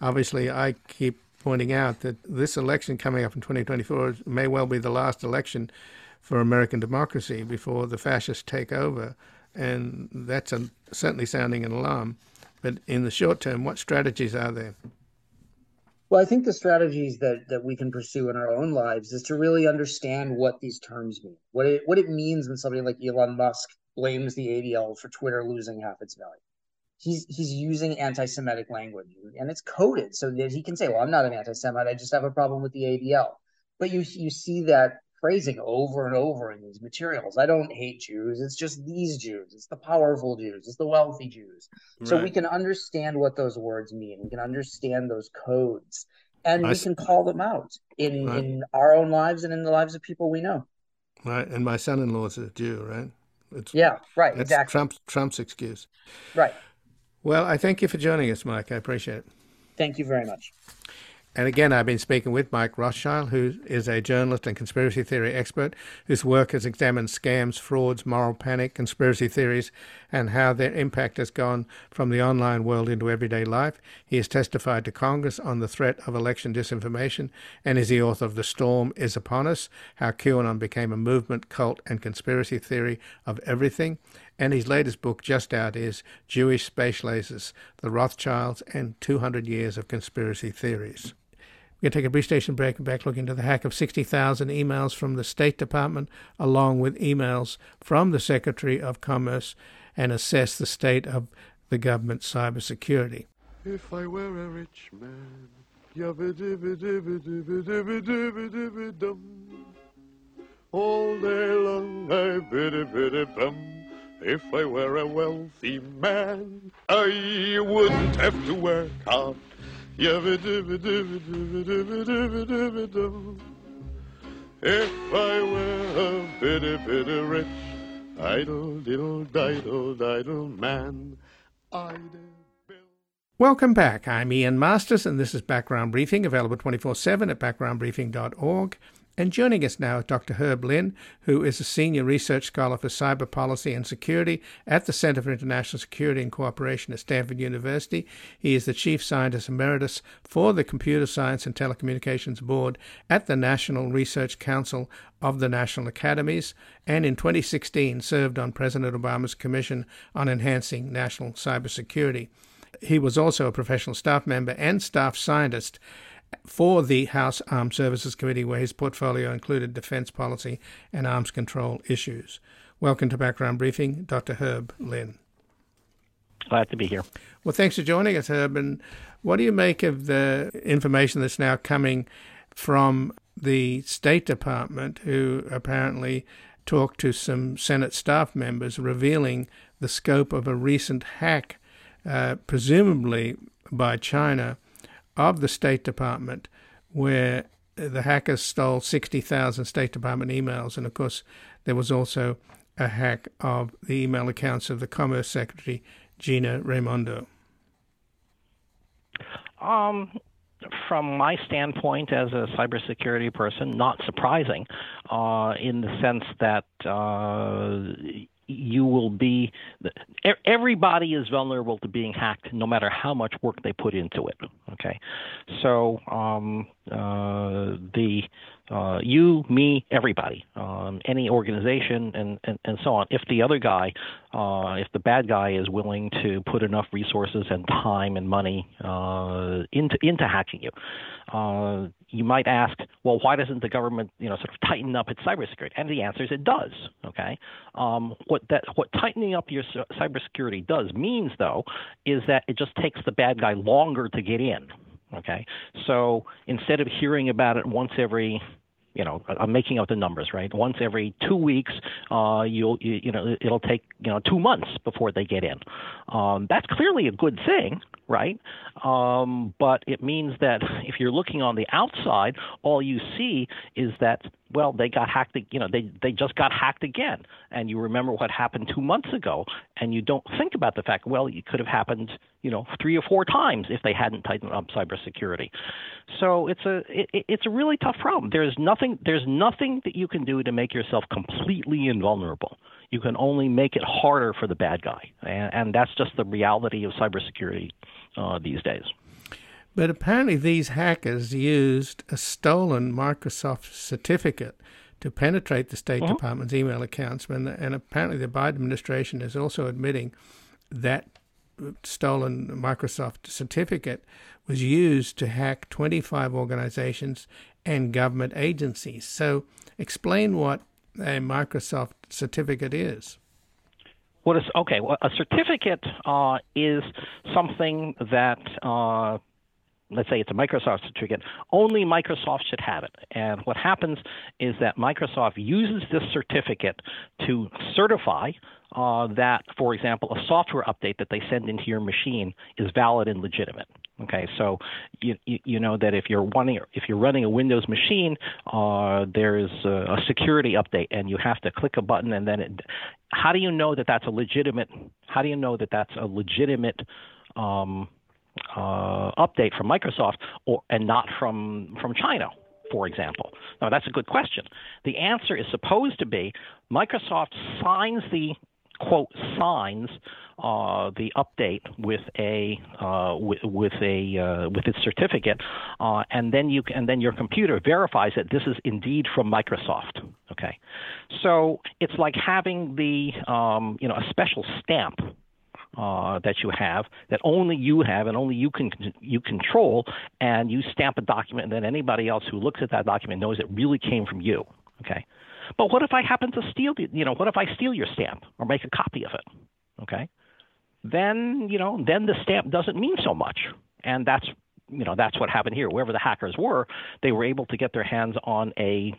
Obviously, I keep pointing out that this election coming up in 2024 may well be the last election for American democracy before the fascists take over. And that's a, certainly sounding an alarm. But in the short term, what strategies are there? Well, I think the strategies that that we can pursue in our own lives is to really understand what these terms mean, what it what it means when somebody like Elon Musk blames the ADL for Twitter losing half its value. He's he's using anti-Semitic language, and it's coded so that he can say, "Well, I'm not an anti-Semite. I just have a problem with the ADL." But you you see that phrasing over and over in these materials. I don't hate Jews. It's just these Jews. It's the powerful Jews. It's the wealthy Jews. Right. So we can understand what those words mean. We can understand those codes, and I we can call them out in right. in our own lives and in the lives of people we know. Right. And my son-in-law is a Jew. Right. It's, yeah. Right. That's exactly. Trump's Trump's excuse. Right. Well, I thank you for joining us, Mike. I appreciate it. Thank you very much. And again, I've been speaking with Mike Rothschild, who is a journalist and conspiracy theory expert whose work has examined scams, frauds, moral panic, conspiracy theories, and how their impact has gone from the online world into everyday life. He has testified to Congress on the threat of election disinformation and is the author of The Storm is Upon Us How QAnon Became a Movement, Cult, and Conspiracy Theory of Everything. And his latest book, just out, is Jewish Space Lasers The Rothschilds and 200 Years of Conspiracy Theories. We're going to take a brief station break and back look into the hack of 60,000 emails from the State Department, along with emails from the Secretary of Commerce, and assess the state of the government's cybersecurity. If I were a rich man, all day long I biddy biddy bum. If I were a wealthy man, I wouldn't have to work hard. If I were a bitty, bitty rich, idle, diddle, diddle, diddle man, I'd Welcome back. I'm Ian Masters, and this is Background Briefing, available 24 7 at backgroundbriefing.org. And joining us now is Dr. Herb Lin, who is a senior research scholar for cyber policy and security at the Center for International Security and Cooperation at Stanford University. He is the chief scientist emeritus for the Computer Science and Telecommunications Board at the National Research Council of the National Academies, and in 2016 served on President Obama's Commission on Enhancing National Cybersecurity. He was also a professional staff member and staff scientist for the House Armed Services Committee, where his portfolio included defense policy and arms control issues. Welcome to Background Briefing, Dr. Herb Lin. Glad to be here. Well, thanks for joining us, Herb. And what do you make of the information that's now coming from the State Department, who apparently talked to some Senate staff members, revealing the scope of a recent hack, uh, presumably by China, of the State Department where the hackers stole 60,000 State Department emails. And of course, there was also a hack of the email accounts of the Commerce Secretary, Gina Raimondo. Um, from my standpoint as a cybersecurity person, not surprising, uh, in the sense that uh, you will be everybody is vulnerable to being hacked no matter how much work they put into it okay so um, uh, the uh, you, me, everybody, um, any organization, and, and, and so on. If the other guy, uh, if the bad guy is willing to put enough resources and time and money uh, into into hacking you, uh, you might ask, well, why doesn't the government, you know, sort of tighten up its cybersecurity? And the answer is it does. Okay, um, what that what tightening up your cybersecurity does means, though, is that it just takes the bad guy longer to get in. Okay, so instead of hearing about it once every you know, I'm making up the numbers, right? Once every two weeks, uh, you'll, you, you know, it'll take, you know, two months before they get in. Um, that's clearly a good thing, right? Um, but it means that if you're looking on the outside, all you see is that well, they got hacked. You know, they they just got hacked again, and you remember what happened two months ago, and you don't think about the fact. Well, it could have happened, you know, three or four times if they hadn't tightened up cybersecurity. So it's a it, it's a really tough problem. There's nothing there's nothing that you can do to make yourself completely invulnerable. You can only make it harder for the bad guy, and, and that's just the reality of cybersecurity uh, these days. But apparently, these hackers used a stolen Microsoft certificate to penetrate the State uh-huh. Department's email accounts. And, and apparently, the Biden administration is also admitting that stolen Microsoft certificate was used to hack 25 organizations and government agencies. So, explain what a Microsoft certificate is. What is okay? Well, a certificate uh, is something that uh, let's say it's a Microsoft certificate, only Microsoft should have it. And what happens is that Microsoft uses this certificate to certify uh, that, for example, a software update that they send into your machine is valid and legitimate. Okay, so you, you, you know that if you're running if you're running a Windows machine, uh, there's a, a security update, and you have to click a button, and then it, how do you know that that's a legitimate? How do you know that that's a legitimate um, uh, update from Microsoft or, and not from, from China, for example? Now, that's a good question. The answer is supposed to be Microsoft signs the quote signs uh, the update with a uh, with, with, a uh, with its certificate, uh, and then you and then your computer verifies that this is indeed from Microsoft. Okay, so it's like having the um, you know a special stamp uh, that you have that only you have and only you can you control, and you stamp a document, and then anybody else who looks at that document knows it really came from you. Okay, but what if I happen to steal the, you know, what if I steal your stamp or make a copy of it? Okay, then you know, then the stamp doesn't mean so much, and that's you know that's what happened here. Wherever the hackers were, they were able to get their hands on a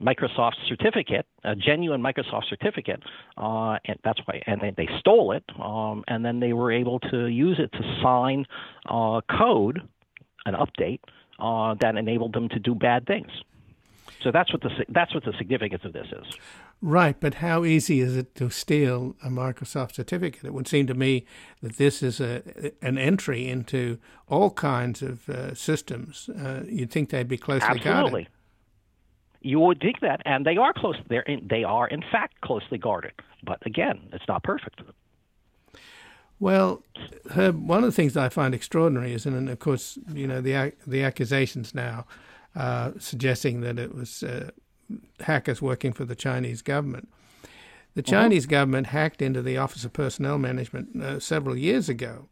Microsoft certificate, a genuine Microsoft certificate, uh, and that's why, and they, they stole it, um, and then they were able to use it to sign uh, code, an update uh, that enabled them to do bad things. So that's what the that's what the significance of this is. Right, but how easy is it to steal a Microsoft certificate? It would seem to me that this is a an entry into all kinds of uh, systems. Uh, you'd think they'd be closely Absolutely. guarded. You would think that, and they are close. They're in, they are in fact closely guarded. But again, it's not perfect. Well, Herb, one of the things I find extraordinary is, and of course, you know, the the accusations now uh, suggesting that it was uh, hackers working for the Chinese government. The uh-huh. Chinese uh-huh. government hacked into the Office of Personnel Management uh, several years ago,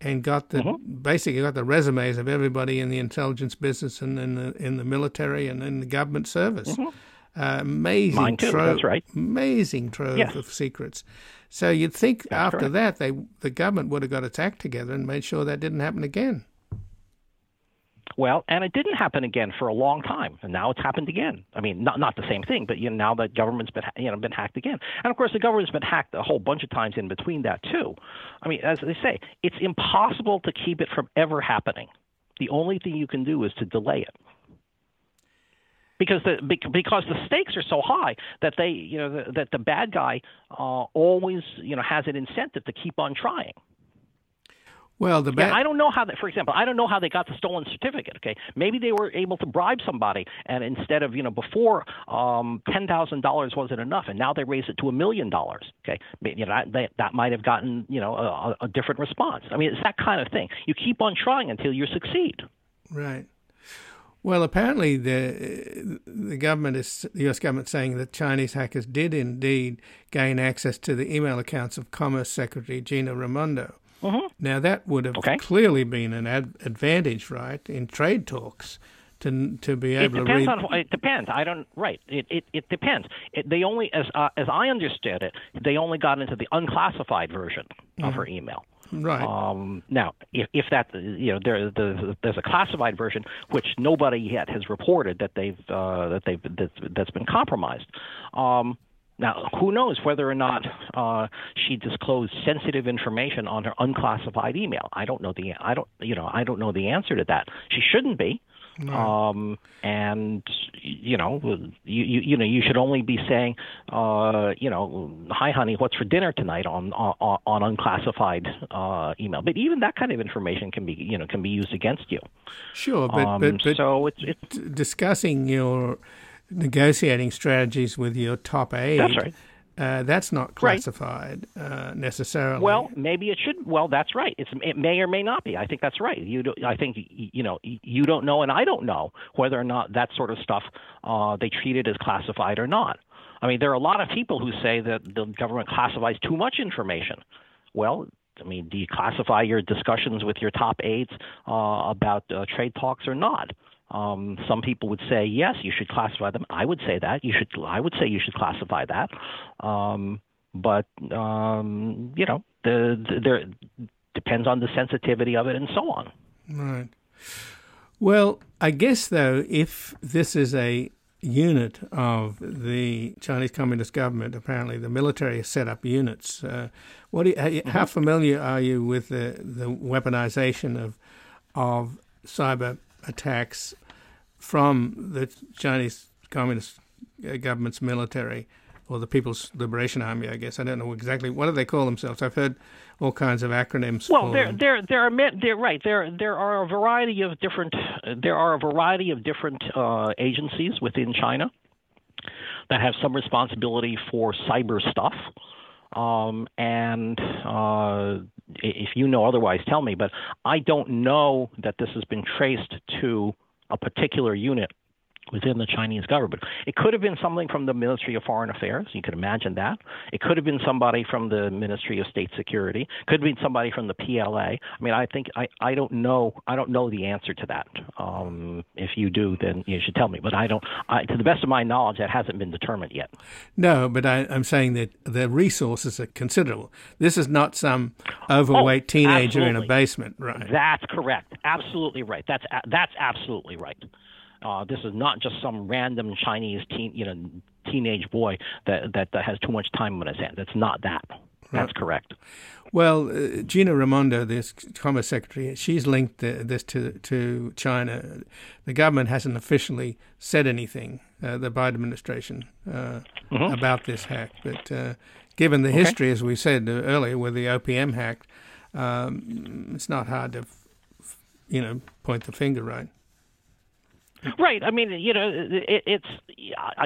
and got the uh-huh. basically got the resumes of everybody in the intelligence business and in the in the military and in the government service. Uh-huh. Uh, amazing Mine too, trove, that's right. amazing trove yes. of secrets. So you'd think that's after correct. that they the government would have got its act together and made sure that didn't happen again. Well, and it didn't happen again for a long time, and now it's happened again. I mean, not not the same thing, but you know, now the government's been you know been hacked again, and of course the government's been hacked a whole bunch of times in between that too. I mean, as they say, it's impossible to keep it from ever happening. The only thing you can do is to delay it because the because the stakes are so high that they you know that the bad guy uh, always you know has an incentive to keep on trying. Well, the yeah, I don't know how that. For example, I don't know how they got the stolen certificate. Okay, maybe they were able to bribe somebody, and instead of you know before um, ten thousand dollars wasn't enough, and now they raised it to a million dollars. Okay, you know that that, that might have gotten you know a, a different response. I mean, it's that kind of thing. You keep on trying until you succeed. Right. Well, apparently the the government is the U.S. government saying that Chinese hackers did indeed gain access to the email accounts of Commerce Secretary Gina Raimondo. Mm-hmm. Now that would have okay. clearly been an ad- advantage, right, in trade talks. To, to be able it depends to read. On, it depends. I don't. Right. It it, it depends. It, they only, as uh, as I understood it, they only got into the unclassified version mm-hmm. of her email. Right. Um, now, if, if that you know there there's, there's a classified version which nobody yet has reported that they've uh, that they've that's, that's been compromised. Um, now, who knows whether or not uh, she disclosed sensitive information on her unclassified email? I don't know the I don't you know I don't know the answer to that. She shouldn't be. Um, and you know, you, you you know, you should only be saying, uh, you know, hi honey, what's for dinner tonight on on, on unclassified uh, email. But even that kind of information can be you know can be used against you. Sure, but um, but, but so it's, it's discussing your negotiating strategies with your top aide. That's right. Uh, that's not classified right. uh, necessarily. Well, maybe it should. Well, that's right. It's, it may or may not be. I think that's right. You, do, I think you know, you don't know, and I don't know whether or not that sort of stuff uh, they treat it as classified or not. I mean, there are a lot of people who say that the government classifies too much information. Well, I mean, do you classify your discussions with your top aides uh, about uh, trade talks or not? Um, some people would say yes, you should classify them. I would say that you should. I would say you should classify that. Um, but um, you know, the, the, there depends on the sensitivity of it and so on. Right. Well, I guess though, if this is a unit of the Chinese Communist government, apparently the military has set up units. Uh, what you, how, mm-hmm. how familiar are you with the the weaponization of of cyber attacks from the Chinese Communist uh, government's military or the People's Liberation Army, I guess. I don't know exactly what do they call themselves. I've heard all kinds of acronyms. Well, there, there, there are, they're right. There, there are a variety of different. There are a variety of different uh, agencies within China that have some responsibility for cyber stuff. Um, and uh, if you know otherwise, tell me. But I don't know that this has been traced to a particular unit within the Chinese government. It could have been something from the Ministry of Foreign Affairs. You could imagine that. It could have been somebody from the Ministry of State Security. Could have been somebody from the PLA. I mean, I think I, I don't know. I don't know the answer to that. Um, if you do, then you should tell me. But I don't. I, to the best of my knowledge, that hasn't been determined yet. No, but I, am saying that the resources are considerable. This is not some overweight oh, teenager absolutely. in a basement, right? That's correct. Absolutely right. That's that's absolutely right. Uh, this is not just some random Chinese teen, you know, teenage boy that, that, that has too much time on his hands. It's not that. That's correct. Well, uh, Gina Raimondo, this Commerce Secretary, she's linked uh, this to to China. The government hasn't officially said anything, uh, the Biden administration, uh, mm-hmm. about this hack. But uh, given the okay. history, as we said earlier, with the OPM hack, um, it's not hard to, you know, point the finger, right? Right. I mean, you know, it, it's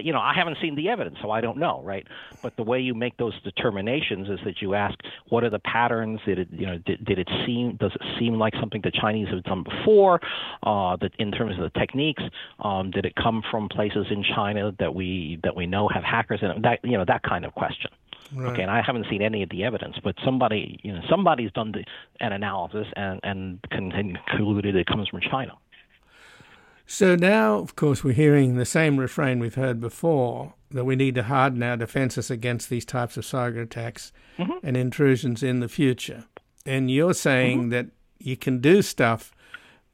you know, I haven't seen the evidence, so I don't know, right? But the way you make those determinations is that you ask, what are the patterns? Did it, you know, did, did it seem? Does it seem like something the Chinese have done before? Uh, that in terms of the techniques, um, did it come from places in China that we that we know have hackers in it? That you know, that kind of question. Right. Okay, and I haven't seen any of the evidence, but somebody, you know, somebody's done the, an analysis and and concluded it comes from China. So now, of course, we're hearing the same refrain we've heard before that we need to harden our defenses against these types of cyber attacks mm-hmm. and intrusions in the future. And you're saying mm-hmm. that you can do stuff,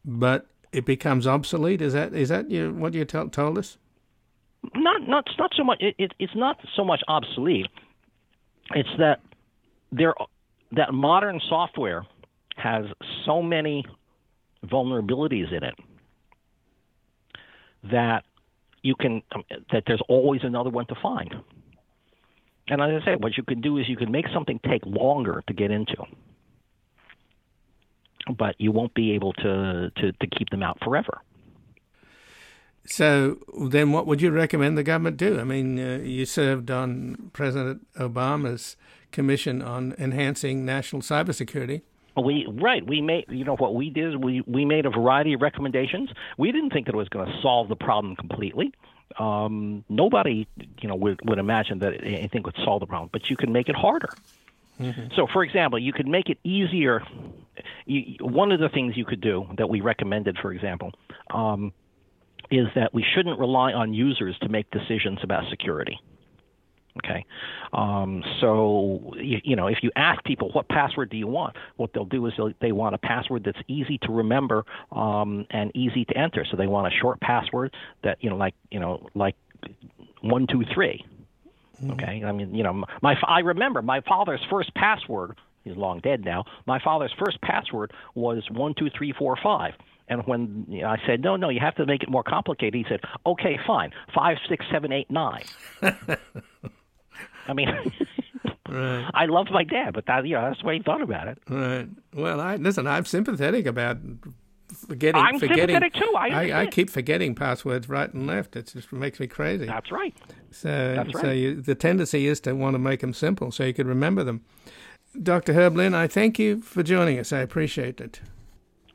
but it becomes obsolete. Is that is that you, what you t- told us? Not not not so much. It, it, it's not so much obsolete. It's that there that modern software has so many vulnerabilities in it that you can um, that there's always another one to find. And as I say, what you can do is you can make something take longer to get into. but you won't be able to, to, to keep them out forever. So then, what would you recommend the government do? I mean, uh, you served on President Obama's commission on enhancing national cybersecurity. We right. We made you know what we did is we we made a variety of recommendations. We didn't think that it was going to solve the problem completely. Um, nobody you know would, would imagine that anything would solve the problem, but you can make it harder. Mm-hmm. So, for example, you could make it easier. You, one of the things you could do that we recommended, for example, um, is that we shouldn't rely on users to make decisions about security. Okay, um, so you, you, know if you ask people what password do you want, what they'll do is they want a password that's easy to remember um, and easy to enter. So they want a short password that you know like you know like one two three. Mm-hmm. Okay, I mean you know my I remember my father's first password. He's long dead now. My father's first password was one two three four five and when you know, I said, no, no, you have to make it more complicated, he said, okay, fine, five, six, seven, eight, nine. I mean, right. I loved my dad, but that, you know, that's the way he thought about it. Right. Well, I listen. I'm sympathetic about forgetting. I'm forgetting, sympathetic too. I, I, I, keep forgetting passwords right and left. It just makes me crazy. That's right. So, That's right. so you, the tendency is to want to make them simple so you could remember them. Dr. Herb Lin, I thank you for joining us. I appreciate it.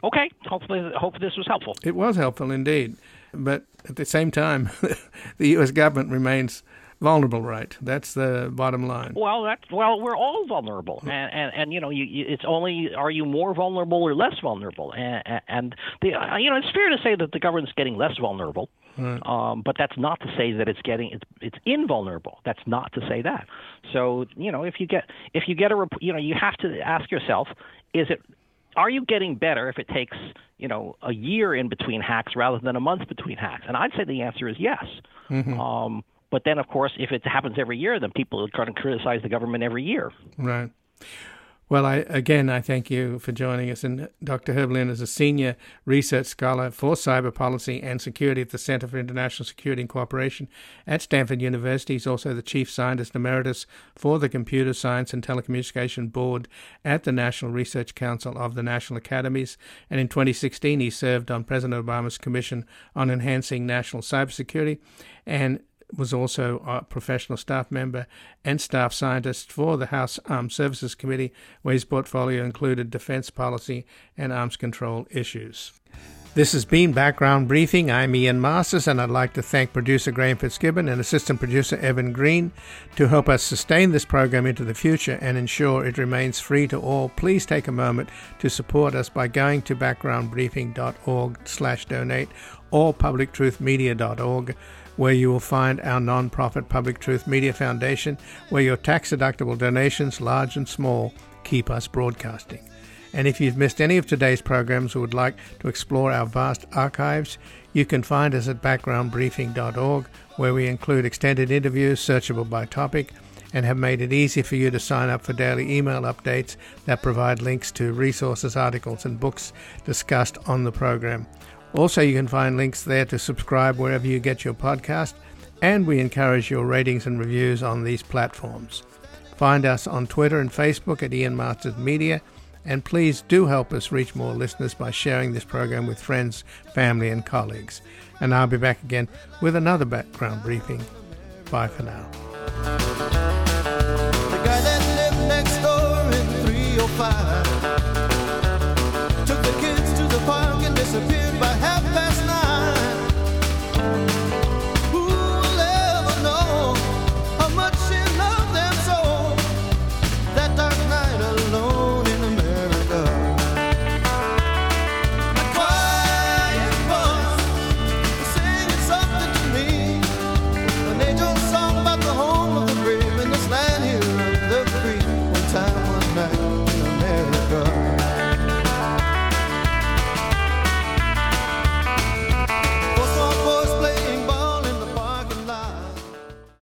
Okay. Hopefully, hope this was helpful. It was helpful indeed, but at the same time, the U.S. government remains vulnerable, right? That's the bottom line. Well, that's well, we're all vulnerable, and and, and you know, you, it's only are you more vulnerable or less vulnerable, and, and the you know, it's fair to say that the government's getting less vulnerable, right. um, but that's not to say that it's getting it's it's invulnerable. That's not to say that. So you know, if you get if you get a you know, you have to ask yourself, is it are you getting better if it takes you know a year in between hacks rather than a month between hacks? And I'd say the answer is yes. Mm-hmm. Um, but then, of course, if it happens every year, then people are going to criticize the government every year. Right. Well, I, again, I thank you for joining us. And Dr. Herb Lin is a senior research scholar for cyber policy and security at the Center for International Security and Cooperation at Stanford University. He's also the chief scientist emeritus for the Computer Science and Telecommunication Board at the National Research Council of the National Academies. And in 2016, he served on President Obama's Commission on Enhancing National Cybersecurity and was also a professional staff member and staff scientist for the House Armed Services Committee, where his portfolio included defense policy and arms control issues. This has been Background Briefing. I'm Ian Masters, and I'd like to thank producer Graham Fitzgibbon and assistant producer Evan Green to help us sustain this program into the future and ensure it remains free to all. Please take a moment to support us by going to backgroundbriefing.org/donate or publictruthmedia.org where you will find our non-profit Public Truth Media Foundation, where your tax-deductible donations, large and small, keep us broadcasting. And if you've missed any of today's programs or would like to explore our vast archives, you can find us at backgroundbriefing.org, where we include extended interviews searchable by topic and have made it easy for you to sign up for daily email updates that provide links to resources, articles, and books discussed on the program. Also, you can find links there to subscribe wherever you get your podcast, and we encourage your ratings and reviews on these platforms. Find us on Twitter and Facebook at Ian Masters Media, and please do help us reach more listeners by sharing this program with friends, family, and colleagues. And I'll be back again with another background briefing. Bye for now.